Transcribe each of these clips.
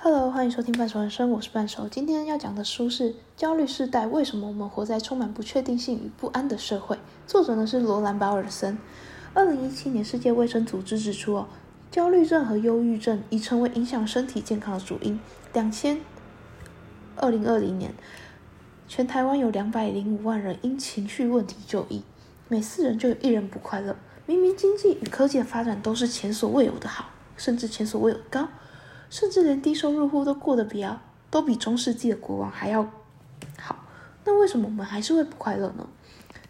Hello，欢迎收听半熟人生，我是半熟。今天要讲的书是《焦虑世代：为什么我们活在充满不确定性与不安的社会》，作者呢是罗兰·保尔森。二零一七年，世界卫生组织指出哦，焦虑症和忧郁症已成为影响身体健康的主因。两千二零二零年，全台湾有两百零五万人因情绪问题就医，每四人就有一人不快乐。明明经济与科技的发展都是前所未有的好，甚至前所未有的高。甚至连低收入户都过得比啊，都比中世纪的国王还要好。那为什么我们还是会不快乐呢？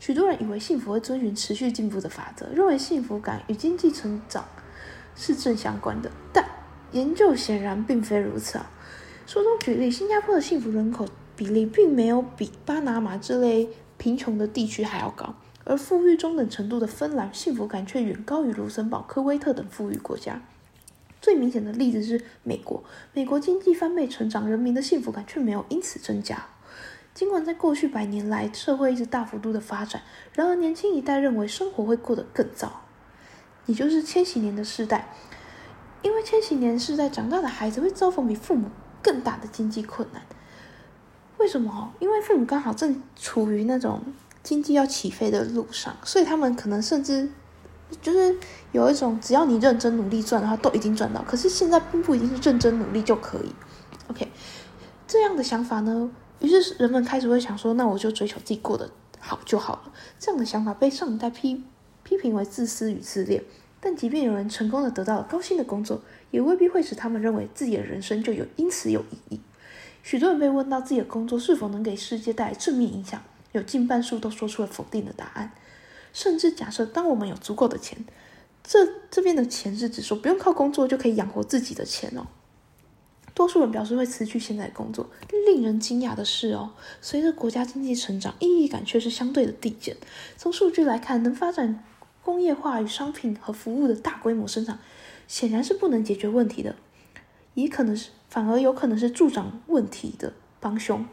许多人以为幸福会遵循持续进步的法则，认为幸福感与经济成长是正相关的。但研究显然并非如此啊。书中举例，新加坡的幸福人口比例并没有比巴拿马这类贫穷的地区还要高，而富裕中等程度的芬兰幸福感却远高于卢森堡、科威特等富裕国家。最明显的例子是美国，美国经济翻倍成长，人民的幸福感却没有因此增加。尽管在过去百年来社会一直大幅度的发展，然而年轻一代认为生活会过得更糟，也就是千禧年的世代。因为千禧年世代长大的孩子会遭逢比父母更大的经济困难。为什么？因为父母刚好正处于那种经济要起飞的路上，所以他们可能甚至。就是有一种，只要你认真努力赚的话，都已经赚到。可是现在并不一定是认真努力就可以。OK，这样的想法呢，于是人们开始会想说，那我就追求自己过得好就好了。这样的想法被上一代批批评为自私与自恋。但即便有人成功的得到了高薪的工作，也未必会使他们认为自己的人生就有因此有意义。许多人被问到自己的工作是否能给世界带来正面影响，有近半数都说出了否定的答案。甚至假设，当我们有足够的钱，这这边的钱是指说不用靠工作就可以养活自己的钱哦。多数人表示会辞去现在的工作。令人惊讶的是哦，随着国家经济成长，意义感却是相对的递减。从数据来看，能发展工业化与商品和服务的大规模生产，显然是不能解决问题的，也可能是反而有可能是助长问题的帮凶。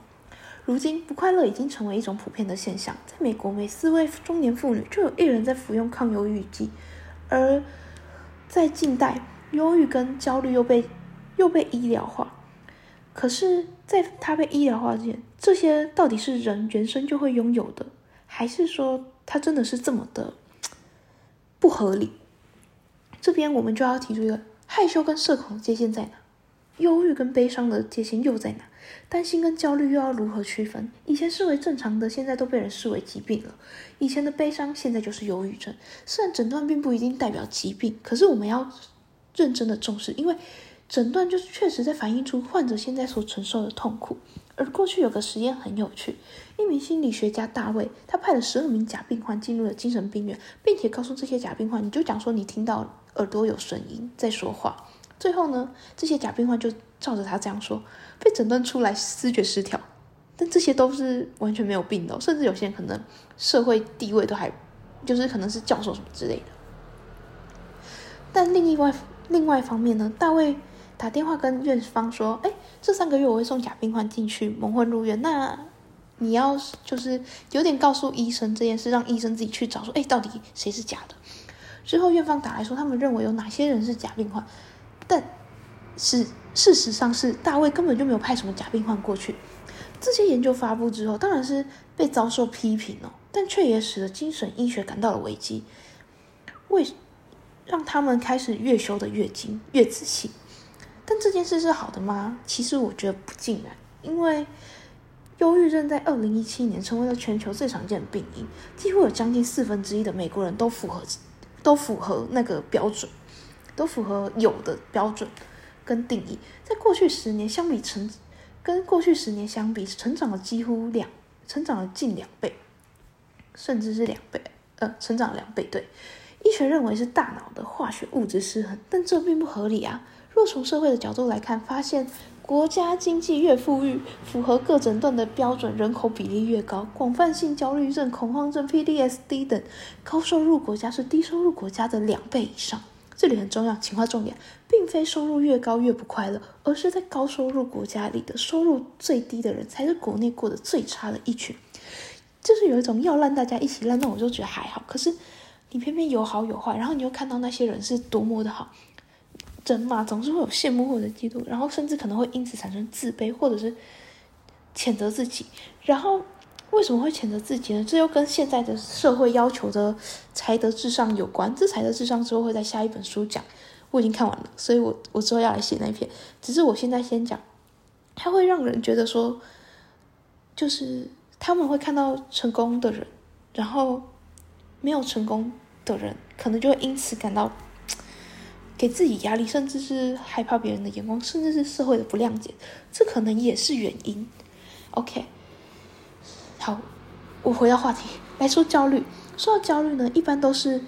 如今，不快乐已经成为一种普遍的现象。在美国，每四位中年妇女就有一人在服用抗忧郁剂，而在近代，忧郁跟焦虑又被又被医疗化。可是，在它被医疗化之前，这些到底是人原生就会拥有的，还是说它真的是这么的不合理？这边我们就要提出一个害羞跟社恐的界限在哪？忧郁跟悲伤的界限又在哪？担心跟焦虑又要如何区分？以前视为正常的，现在都被人视为疾病了。以前的悲伤，现在就是忧郁症。虽然诊断并不一定代表疾病，可是我们要认真的重视，因为诊断就是确实在反映出患者现在所承受的痛苦。而过去有个实验很有趣，一名心理学家大卫，他派了十二名假病患进入了精神病院，并且告诉这些假病患，你就讲说你听到耳朵有声音在说话。最后呢，这些假病患就照着他这样说，被诊断出来思觉失调，但这些都是完全没有病的，甚至有些人可能社会地位都还，就是可能是教授什么之类的。但另外另外一方面呢，大卫打电话跟院方说：“哎，这三个月我会送假病患进去蒙混入院，那你要就是有点告诉医生这件事，让医生自己去找说，哎，到底谁是假的。”之后院方打来说，他们认为有哪些人是假病患。但是事实上是大卫根本就没有派什么假病患过去。这些研究发布之后，当然是被遭受批评哦，但却也使得精神医学感到了危机。为让他们开始越修的越精越仔细。但这件事是好的吗？其实我觉得不尽然，因为忧郁症在二零一七年成为了全球最常见的病因，几乎有将近四分之一的美国人都符合都符合那个标准。都符合有的标准跟定义，在过去十年相比成，跟过去十年相比，成长了几乎两，成长了近两倍，甚至是两倍，呃，成长两倍。对，医学认为是大脑的化学物质失衡，但这并不合理啊。若从社会的角度来看，发现国家经济越富裕，符合各诊断的标准，人口比例越高，广泛性焦虑症、恐慌症、PDSD 等，高收入国家是低收入国家的两倍以上。这里很重要，请划重点，并非收入越高越不快乐，而是在高收入国家里的收入最低的人才是国内过得最差的一群。就是有一种要烂大家一起烂，那我就觉得还好。可是你偏偏有好有坏，然后你又看到那些人是多么的好，人嘛，总是会有羡慕或者嫉妒，然后甚至可能会因此产生自卑或者是谴责自己。然后为什么会谴责自己呢？这又跟现在的社会要求的才德至上有关。这才德至上之后会在下一本书讲，我已经看完了，所以我我之后要来写那篇。只是我现在先讲，它会让人觉得说，就是他们会看到成功的人，然后没有成功的人，可能就会因此感到。给自己压力，甚至是害怕别人的眼光，甚至是社会的不谅解，这可能也是原因。OK，好，我回到话题来说焦虑。说到焦虑呢，一般都是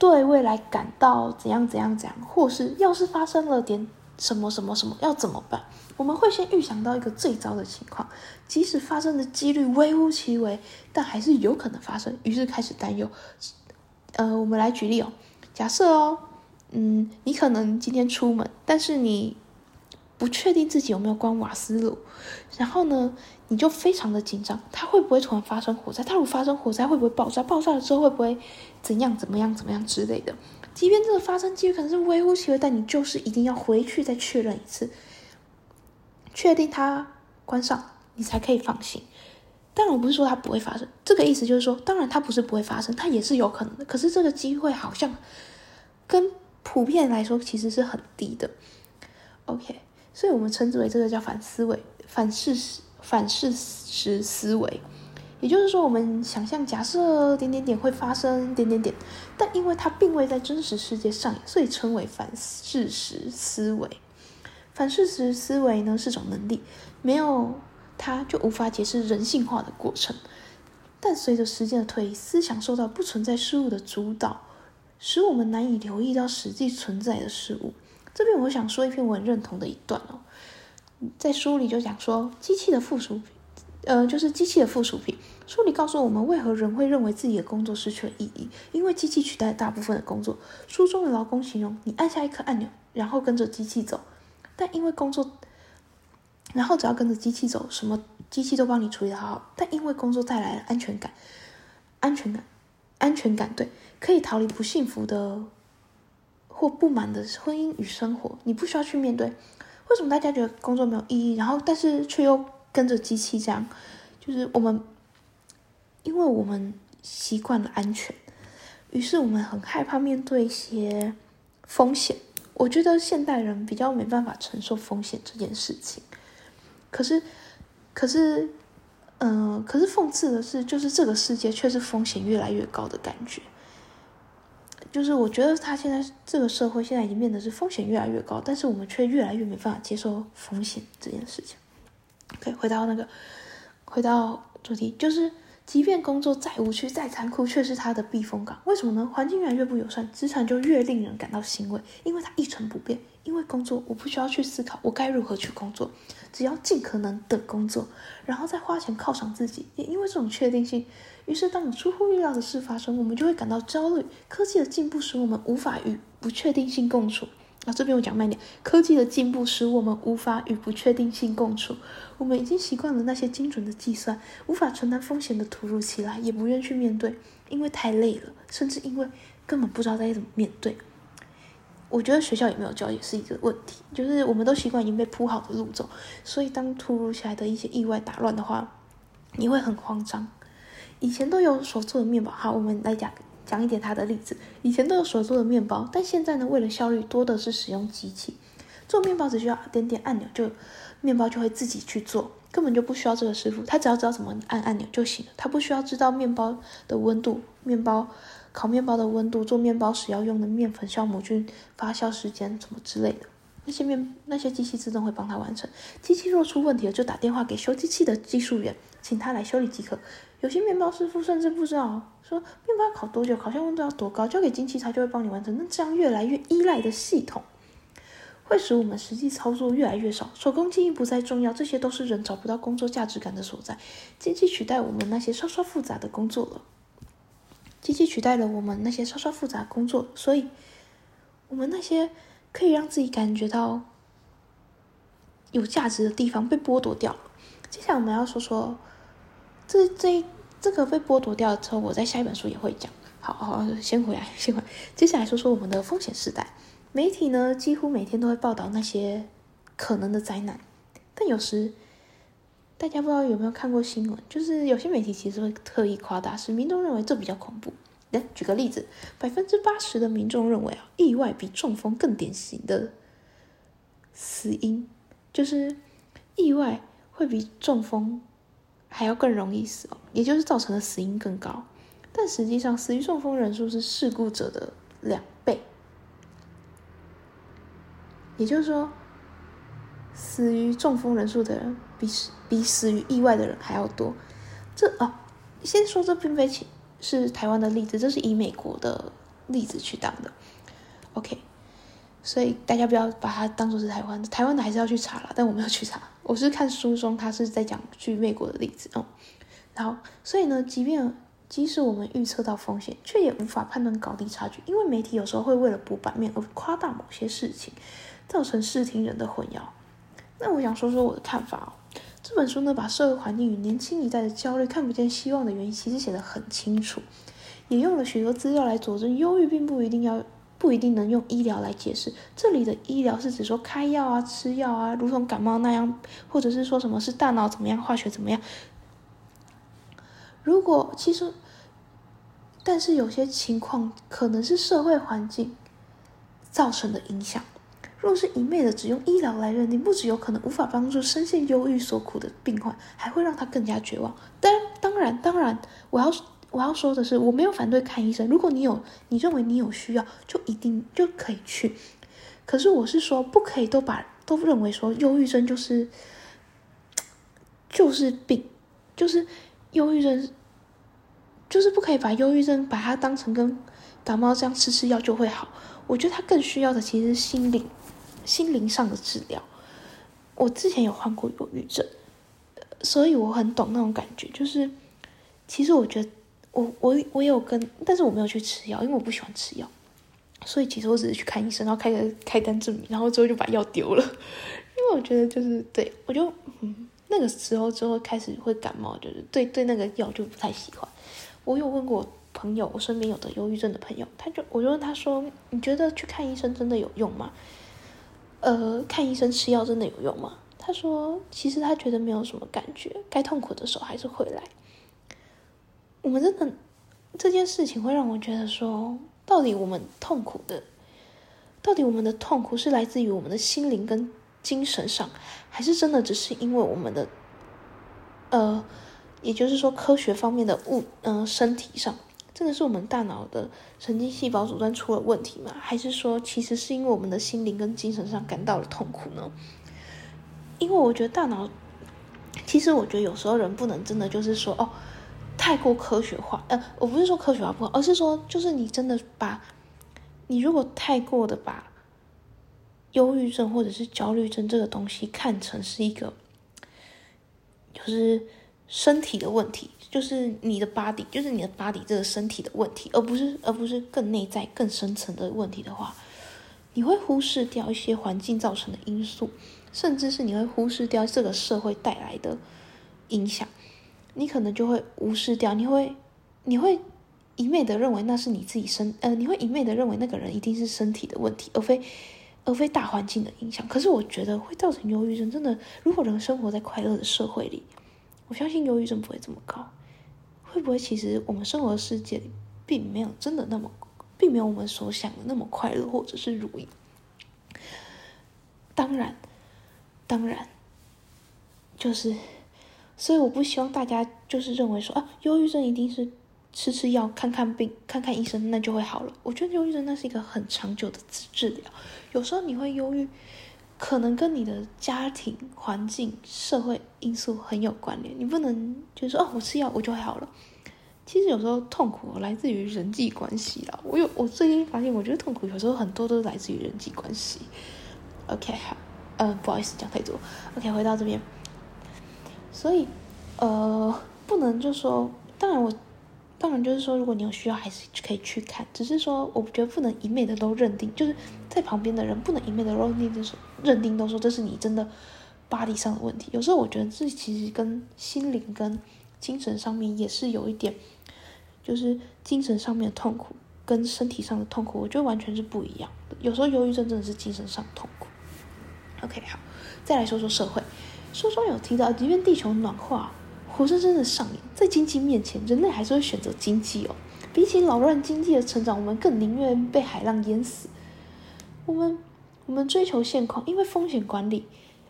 对未来感到怎样怎样怎样，或是要是发生了点什么什么什么要怎么办？我们会先预想到一个最糟的情况，即使发生的几率微乎其微，但还是有可能发生，于是开始担忧。呃，我们来举例哦，假设哦。嗯，你可能今天出门，但是你不确定自己有没有关瓦斯炉，然后呢，你就非常的紧张，它会不会突然发生火灾？它如果发生火灾，会不会爆炸？爆炸了之后会不会怎样怎么样怎么样之类的？即便这个发生几率可能是微乎其微，但你就是一定要回去再确认一次，确定它关上，你才可以放心。当然，我不是说它不会发生，这个意思就是说，当然它不是不会发生，它也是有可能的。可是这个机会好像跟普遍来说，其实是很低的。OK，所以我们称之为这个叫反思维、反事实、反事实思维。也就是说，我们想象假设点点点会发生点点点，但因为它并未在真实世界上，所以称为反事实思维。反事实思维呢是种能力，没有它就无法解释人性化的过程。但随着时间的推移，思想受到不存在事物的主导。使我们难以留意到实际存在的事物。这边我想说一篇我很认同的一段哦，在书里就讲说，机器的附属品，呃，就是机器的附属品。书里告诉我们，为何人会认为自己的工作失去了意义？因为机器取代了大部分的工作。书中的劳工形容，你按下一颗按钮，然后跟着机器走。但因为工作，然后只要跟着机器走，什么机器都帮你处理好。但因为工作带来了安全感，安全感。安全感对，可以逃离不幸福的或不满的婚姻与生活。你不需要去面对。为什么大家觉得工作没有意义？然后，但是却又跟着机器这样，就是我们，因为我们习惯了安全，于是我们很害怕面对一些风险。我觉得现代人比较没办法承受风险这件事情。可是，可是。嗯，可是讽刺的是，就是这个世界却是风险越来越高的感觉。就是我觉得他现在这个社会现在已经变得是风险越来越高，但是我们却越来越没办法接受风险这件事情。可以回到那个，回到主题，就是。即便工作再无趣、再残酷，却是他的避风港。为什么呢？环境越来越不友善，职场就越令人感到欣慰，因为它一成不变。因为工作，我不需要去思考我该如何去工作，只要尽可能的工作，然后再花钱犒赏自己。也因为这种确定性，于是当你出乎意料的事发生，我们就会感到焦虑。科技的进步使我们无法与不确定性共处。那这边我讲慢点，科技的进步使我们无法与不确定性共处。我们已经习惯了那些精准的计算，无法承担风险的突如其来，也不愿去面对，因为太累了，甚至因为根本不知道该怎么面对。我觉得学校也没有教也是一个问题，就是我们都习惯已经被铺好的路走，所以当突如其来的一些意外打乱的话，你会很慌张。以前都有手做的面包，好，我们来讲。讲一点他的例子，以前都有手做的面包，但现在呢，为了效率，多的是使用机器。做面包，只需要点点按钮，就面包就会自己去做，根本就不需要这个师傅，他只要知道怎么按按钮就行了，他不需要知道面包的温度、面包烤面包的温度、做面包时要用的面粉、酵母菌、发酵时间什么之类的，那些面那些机器自动会帮他完成。机器若出问题了，就打电话给修机器的技术员，请他来修理即可。有些面包师傅甚至不知道说面包烤多久，烤箱温度要多高，交给机器他就会帮你完成。那这样越来越依赖的系统，会使我们实际操作越来越少，手工技艺不再重要。这些都是人找不到工作价值感的所在。机器取代我们那些稍稍复杂的工作了，机器取代了我们那些稍稍复杂工作，所以我们那些可以让自己感觉到有价值的地方被剥夺掉了。接下来我们要说说。这这这个被剥夺掉之后，我在下一本书也会讲。好好，先回来，先回来。接下来说说我们的风险时代。媒体呢几乎每天都会报道那些可能的灾难，但有时大家不知道有没有看过新闻，就是有些媒体其实会特意夸大，使民众认为这比较恐怖。来举个例子，百分之八十的民众认为啊，意外比中风更典型的死因，就是意外会比中风还要更容易死哦，也就是造成的死因更高。但实际上，死于中风人数是事故者的两倍，也就是说，死于中风人数的人比死比死于意外的人还要多。这啊，先说这并非。是台湾的例子，这是以美国的例子去当的，OK，所以大家不要把它当做是台湾的，台湾的还是要去查了，但我没有去查，我是看书中他是在讲去美国的例子哦，然后所以呢，即便即使我们预测到风险，却也无法判断高低差距，因为媒体有时候会为了补版面而夸大某些事情，造成视听人的混淆。那我想说说我的看法哦。这本书呢，把社会环境与年轻一代的焦虑、看不见希望的原因，其实写得很清楚，也用了许多资料来佐证，忧郁并不一定要不一定能用医疗来解释。这里的医疗是指说开药啊、吃药啊，如同感冒那样，或者是说什么是大脑怎么样、化学怎么样。如果其实，但是有些情况可能是社会环境造成的影响。若是一昧的只用医疗来认定，不只有可能无法帮助深陷忧郁所苦的病患，还会让他更加绝望。当当然，当然，我要我要说的是，我没有反对看医生。如果你有，你认为你有需要，就一定就可以去。可是我是说，不可以都把都认为说忧郁症就是就是病，就是忧郁症，就是不可以把忧郁症把它当成跟感冒这样吃吃药就会好。我觉得他更需要的其实是心理。心灵上的治疗，我之前有患过忧郁症，所以我很懂那种感觉。就是，其实我觉得，我我我有跟，但是我没有去吃药，因为我不喜欢吃药。所以其实我只是去看医生，然后开个开单证明，然后之后就把药丢了。因为我觉得就是对我就嗯那个时候之后开始会感冒，就是对对那个药就不太喜欢。我有问过朋友，我身边有的忧郁症的朋友，他就我就问他说：“你觉得去看医生真的有用吗？”呃，看医生吃药真的有用吗？他说，其实他觉得没有什么感觉，该痛苦的时候还是会来。我们真的这件事情会让我觉得说，到底我们痛苦的，到底我们的痛苦是来自于我们的心灵跟精神上，还是真的只是因为我们的，呃，也就是说科学方面的物，嗯，身体上。真的是我们大脑的神经细胞阻断出了问题吗？还是说，其实是因为我们的心灵跟精神上感到了痛苦呢？因为我觉得大脑，其实我觉得有时候人不能真的就是说哦，太过科学化。呃，我不是说科学化不好，而是说，就是你真的把，你如果太过的把忧郁症或者是焦虑症这个东西看成是一个，就是身体的问题。就是你的 body，就是你的 body 这个身体的问题，而不是而不是更内在、更深层的问题的话，你会忽视掉一些环境造成的因素，甚至是你会忽视掉这个社会带来的影响，你可能就会无视掉，你会你会一昧的认为那是你自己身，呃，你会一昧的认为那个人一定是身体的问题，而非而非大环境的影响。可是我觉得会造成忧郁症，真的，如果人生活在快乐的社会里。我相信忧郁症不会这么高，会不会其实我们生活的世界里并没有真的那么，并没有我们所想的那么快乐或者是如意？当然，当然，就是，所以我不希望大家就是认为说啊，忧郁症一定是吃吃药、看看病、看看医生那就会好了。我觉得忧郁症那是一个很长久的治疗，有时候你会忧郁。可能跟你的家庭环境、社会因素很有关联。你不能就说哦，我吃药我就会好了。其实有时候痛苦来自于人际关系啦。我有我最近发现，我觉得痛苦有时候很多都来自于人际关系。OK，好，呃，不好意思讲太多。OK，回到这边。所以，呃，不能就说，当然我。当然，就是说，如果你有需要，还是可以去看。只是说，我觉得不能一昧的都认定，就是在旁边的人不能一昧的认定，就是认定都说这是你真的 body 上的问题。有时候我觉得这其实跟心灵跟精神上面也是有一点，就是精神上面的痛苦跟身体上的痛苦，我觉得完全是不一样的。有时候忧郁症真的是精神上的痛苦。OK，好，再来说说社会。书中有提到，即便地球暖化，活生生的上演在经济面前，人类还是会选择经济哦。比起扰乱经济的成长，我们更宁愿被海浪淹死。我们我们追求现况，因为风险管理。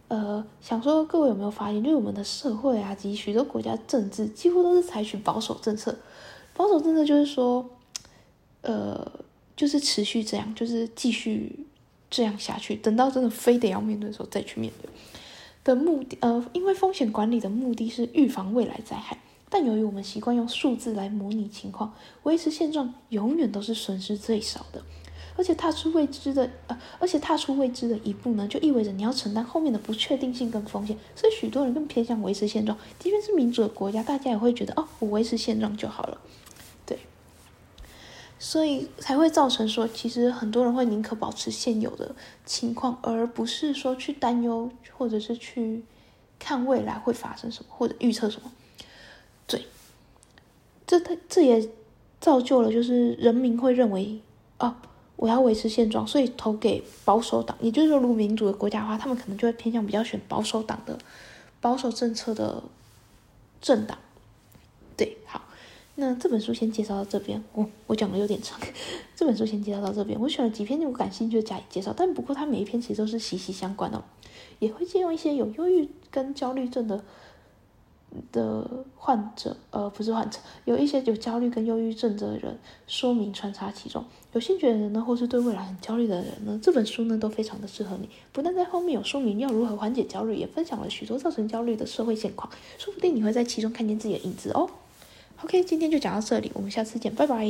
呃，想说各位有没有发现，就是我们的社会啊，及许多国家政治几乎都是采取保守政策。保守政策就是说，呃，就是持续这样，就是继续这样下去，等到真的非得要面对的时候再去面对。的目的，呃，因为风险管理的目的是预防未来灾害，但由于我们习惯用数字来模拟情况，维持现状永远都是损失最少的。而且踏出未知的，呃，而且踏出未知的一步呢，就意味着你要承担后面的不确定性跟风险。所以许多人更偏向维持现状，即便是民主的国家，大家也会觉得，哦，我维持现状就好了，所以才会造成说，其实很多人会宁可保持现有的情况，而不是说去担忧，或者是去看未来会发生什么，或者预测什么。对，这他这也造就了，就是人民会认为，哦。我要维持现状，所以投给保守党。也就是说，如民主的国家的话，他们可能就会偏向比较选保守党的保守政策的政党。对，好，那这本书先介绍到这边。我我讲的有点长，这本书先介绍到这边。我选了几篇我感兴趣的加以介绍，但不过它每一篇其实都是息息相关的，也会借用一些有忧郁跟焦虑症的。的患者，呃，不是患者，有一些有焦虑跟忧郁症的人，说明穿插其中。有兴趣的人呢，或是对未来很焦虑的人呢，这本书呢都非常的适合你。不但在后面有说明要如何缓解焦虑，也分享了许多造成焦虑的社会现况，说不定你会在其中看见自己的影子哦。OK，今天就讲到这里，我们下次见，拜拜。